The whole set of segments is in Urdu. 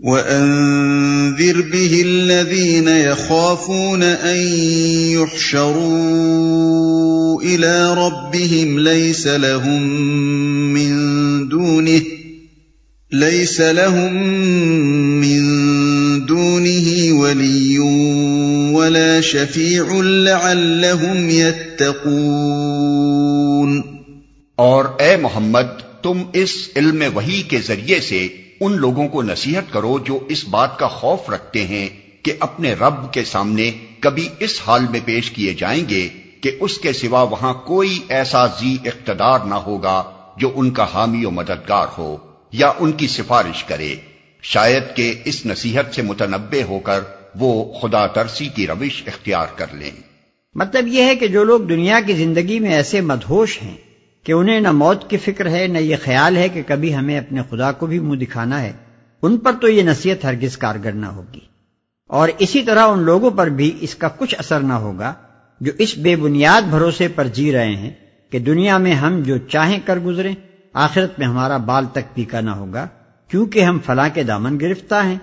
وَأَنذِرْ بِهِ الَّذِينَ يَخَافُونَ أَن يُحْشَرُوا إِلَىٰ رَبِّهِمْ لَيْسَ لَهُم مِّن دُونِهِ ليس لهم من دونه ولي ولا شفيع لعلهم يتقون. اور اے محمد تم اس علم وحی کے ذریعے سے ان لوگوں کو نصیحت کرو جو اس بات کا خوف رکھتے ہیں کہ اپنے رب کے سامنے کبھی اس حال میں پیش کیے جائیں گے کہ اس کے سوا وہاں کوئی ایسا زی اقتدار نہ ہوگا جو ان کا حامی و مددگار ہو یا ان کی سفارش کرے۔ شاید کہ اس نصیحت سے متنبع ہو کر وہ خدا ترسی کی روش اختیار کر لیں۔ مطلب یہ ہے کہ جو لوگ دنیا کی زندگی میں ایسے مدہوش ہیں کہ انہیں نہ موت کی فکر ہے، نہ یہ خیال ہے کہ کبھی ہمیں اپنے خدا کو بھی منہ دکھانا ہے۔ ان پر تو یہ نصیحت ہرگز کارگر نہ ہوگی۔ اور اسی طرح ان لوگوں پر بھی اس کا کچھ اثر نہ ہوگا جو اس بے بنیاد بھروسے پر جی رہے ہیں کہ دنیا میں ہم جو چاہیں کر گزریں، آخرت میں ہمارا بال تک پیکا نہ ہوگا، کیونکہ ہم فلاں کے دامن گرفتہ ہیں،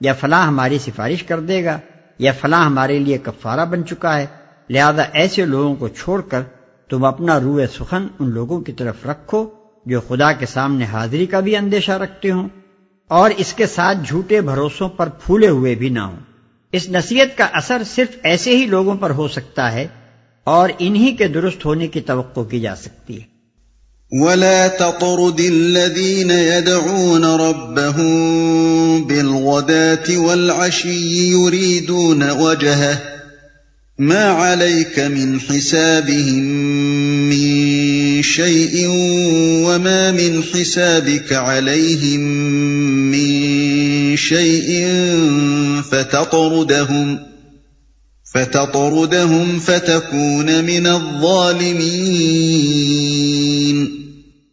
یا فلاں ہماری سفارش کر دے گا، یا فلاں ہمارے لیے کفارہ بن چکا ہے۔ لہذا ایسے لوگوں کو چھوڑ کر تم اپنا روح سخن ان لوگوں کی طرف رکھو جو خدا کے سامنے حاضری کا بھی اندیشہ رکھتے ہوں اور اس کے ساتھ جھوٹے بھروسوں پر پھولے ہوئے بھی نہ ہوں۔ اس نصیحت کا اثر صرف ایسے ہی لوگوں پر ہو سکتا ہے اور انہی کے درست ہونے کی توقع کی جا سکتی ہے۔ ولا تطرد الذين يدعون ربهم بالغداة والعشي يريدون وجهه ما عليك من حسابهم من شيء وما من حسابك عليهم من شيء فتطردهم فتطردهم فتكون من الظالمين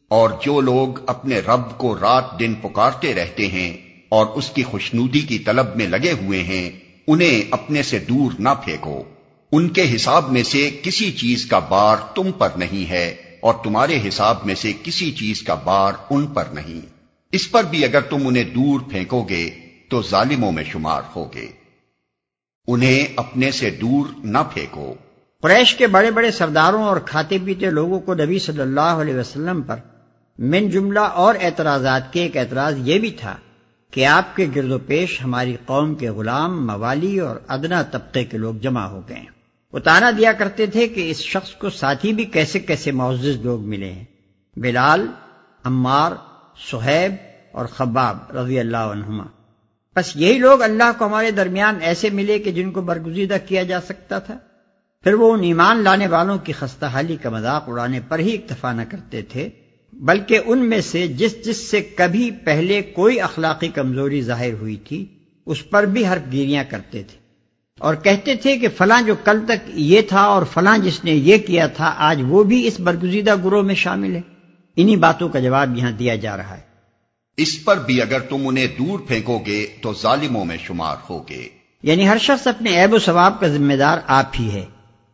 اور جو لوگ اپنے رب کو رات دن پکارتے رہتے ہیں اور اس کی خوشنودی کی طلب میں لگے ہوئے ہیں، انہیں اپنے سے دور نہ پھینکو۔ ان کے حساب میں سے کسی چیز کا بار تم پر نہیں ہے اور تمہارے حساب میں سے کسی چیز کا بار ان پر نہیں۔ اس پر بھی اگر تم انہیں دور پھینکو گے، تو ظالموں میں شمار ہوگے۔ انہیں اپنے سے دور نہ پھینکو۔ قریش کے بڑے بڑے سرداروں اور کھاتے پیتے لوگوں کو نبی صلی اللہ علیہ وسلم پر من جملہ اور اعتراضات کے ایک اعتراض یہ بھی تھا کہ آپ کے گرد و پیش ہماری قوم کے غلام، موالی اور ادنا طبقے کے لوگ جمع ہو گئے۔ وہ تانا دیا کرتے تھے کہ اس شخص کو ساتھی بھی کیسے کیسے معزز لوگ ملے ہیں۔ بلال، عمار، سہیب اور خباب رضی اللہ عنہما۔ بس یہی لوگ اللہ کو ہمارے درمیان ایسے ملے کہ جن کو برگزیدہ کیا جا سکتا تھا۔ پھر وہ ان ایمان لانے والوں کی خستہ حالی کا مذاق اڑانے پر ہی اکتفا نہ کرتے تھے، بلکہ ان میں سے جس جس سے کبھی پہلے کوئی اخلاقی کمزوری ظاہر ہوئی تھی، اس پر بھی حرف گیریاں کرتے تھے۔ اور کہتے تھے کہ فلاں جو کل تک یہ تھا اور فلاں جس نے یہ کیا تھا آج وہ بھی اس برگزیدہ گروہ میں شامل ہے۔ انہی باتوں کا جواب یہاں دیا جا رہا ہے۔ اس پر بھی اگر تم انہیں دور پھینکو گے تو ظالموں میں شمار ہوگے۔ یعنی ہر شخص اپنے عیب و ثواب کا ذمہ دار آپ ہی ہے۔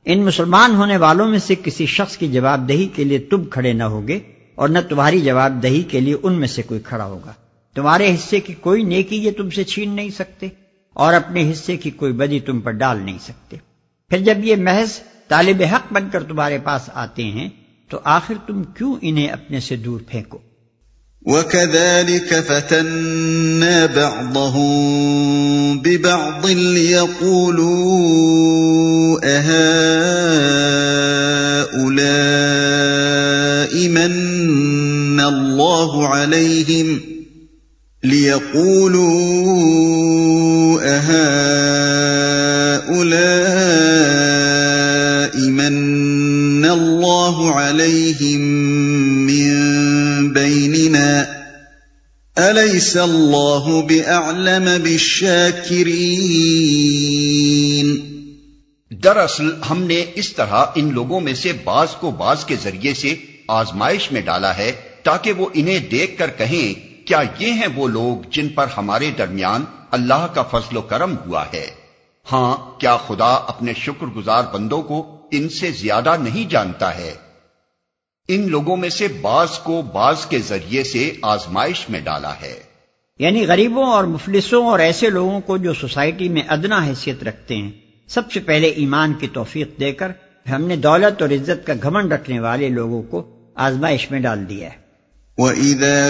ان مسلمان ہونے والوں میں سے کسی شخص کی جواب دہی کے لیے تم کھڑے نہ ہوگے اور نہ تمہاری جواب دہی کے لیے ان میں سے کوئی کھڑا ہوگا۔ تمہارے حصے کی کوئی نیکی یہ تم سے چھین نہیں سکتے۔ اور اپنے حصے کی کوئی بدی تم پر ڈال نہیں سکتے۔ پھر جب یہ محض طالب حق بن کر تمہارے پاس آتے ہیں، تو آخر تم کیوں انہیں اپنے سے دور پھینکو؟ وَكَذَلِكَ فَتَنَّا بَعْضَهُمْ بِبَعْضٍ لِيَقُولُوا أَهَٰؤُلَاءِ مَنَّ اللَّهُ عَلَيْهِمْ؟ لِيَقُولُوا أَهَٰؤُلَاءِ مَنَّ اللَّهُ عَلَيْهِمْ مِن بَيْنِنَا. أَلَيْسَ اللَّهُ بِأَعْلَمَ بِالشَّاكِرِينَ؟ دراصل ہم نے اس طرح ان لوگوں میں سے بعض کو بعض کے ذریعے سے آزمائش میں ڈالا ہے تاکہ وہ انہیں دیکھ کر کہیں، کیا یہ ہیں وہ لوگ جن پر ہمارے درمیان اللہ کا فضل و کرم ہوا ہے؟ ہاں کیا خدا اپنے شکر گزار بندوں کو ان سے زیادہ نہیں جانتا ہے؟ ان لوگوں میں سے بعض کو بعض کے ذریعے سے آزمائش میں ڈالا ہے۔ یعنی غریبوں اور مفلسوں اور ایسے لوگوں کو جو سوسائٹی میں ادنا حیثیت رکھتے ہیں۔ سب سے پہلے ایمان کی توفیق دے کر ہم نے دولت اور عزت کا گھمن رکھنے والے لوگوں کو آزمائش میں ڈال دیا ہے۔ وَإِذَا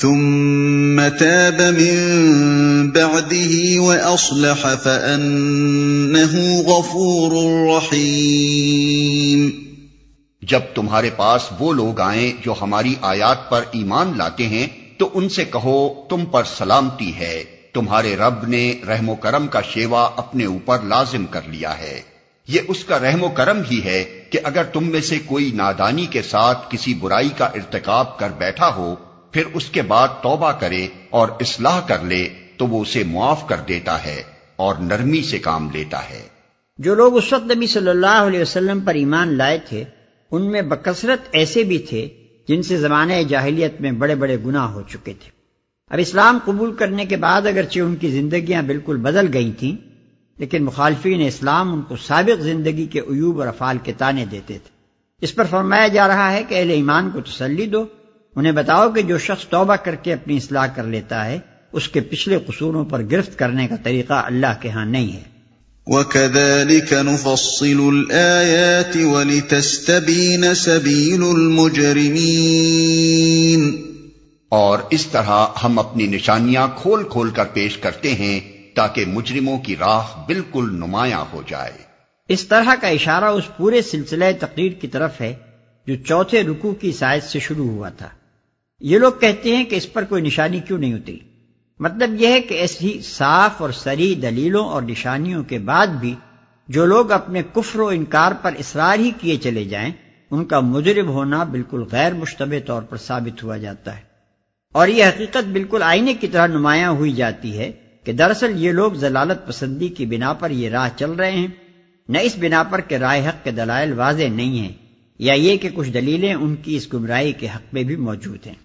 ثم تاب من بعده وأصلح فأنه غفور رحيم۔ جب تمہارے پاس وہ لوگ آئیں جو ہماری آیات پر ایمان لاتے ہیں، تو ان سے کہو، تم پر سلامتی ہے۔ تمہارے رب نے رحم و کرم کا شیوا اپنے اوپر لازم کر لیا ہے۔ یہ اس کا رحم و کرم ہی ہے کہ اگر تم میں سے کوئی نادانی کے ساتھ کسی برائی کا ارتکاب کر بیٹھا ہو پھر اس کے بعد توبہ کرے اور اصلاح کر لے، تو وہ اسے معاف کر دیتا ہے اور نرمی سے کام لیتا ہے۔ جو لوگ اس وقت نبی صلی اللہ علیہ وسلم پر ایمان لائے تھے، ان میں بکثرت ایسے بھی تھے جن سے زمانہ جاہلیت میں بڑے بڑے گناہ ہو چکے تھے۔ اب اسلام قبول کرنے کے بعد اگرچہ ان کی زندگیاں بالکل بدل گئی تھیں، لیکن مخالفین اسلام ان کو سابق زندگی کے عیوب اور افعال کے تانے دیتے تھے۔ اس پر فرمایا جا رہا ہے کہ اہل ایمان کو تسلی دو انہیں بتاؤ کہ جو شخص توبہ کر کے اپنی اصلاح کر لیتا ہے اس کے پچھلے قصوروں پر گرفت کرنے کا طریقہ اللہ کے ہاں نہیں ہے۔ وَكَذَلِكَ نُفَصِّلُ الْآيَاتِ وَلِتَسْتَبِينَ سَبِيلُ الْمُجْرِمِينَ۔ اور اس طرح ہم اپنی نشانیاں کھول کھول کر پیش کرتے ہیں تاکہ مجرموں کی راہ بالکل نمایاں ہو جائے۔ اس طرح کا اشارہ اس پورے سلسلہ تقریر کی طرف ہے جو چوتھے رکو کی سائز سے شروع ہوا تھا۔ یہ لوگ کہتے ہیں کہ اس پر کوئی نشانی کیوں نہیں ہوتی؟ مطلب یہ ہے کہ ایسی صاف اور سری دلیلوں اور نشانیوں کے بعد بھی جو لوگ اپنے کفر و انکار پر اصرار ہی کیے چلے جائیں، ان کا مجرب ہونا بالکل غیر مشتبہ طور پر ثابت ہوا جاتا ہے۔ اور یہ حقیقت بالکل آئینے کی طرح نمایاں ہوئی جاتی ہے کہ دراصل یہ لوگ ضلالت پسندی کی بنا پر یہ راہ چل رہے ہیں۔ نہ اس بنا پر کہ رائے حق کے دلائل واضح نہیں ہیں، یا یہ کہ کچھ دلیلیں ان کی اس گمراہی کے حق میں بھی موجود ہیں۔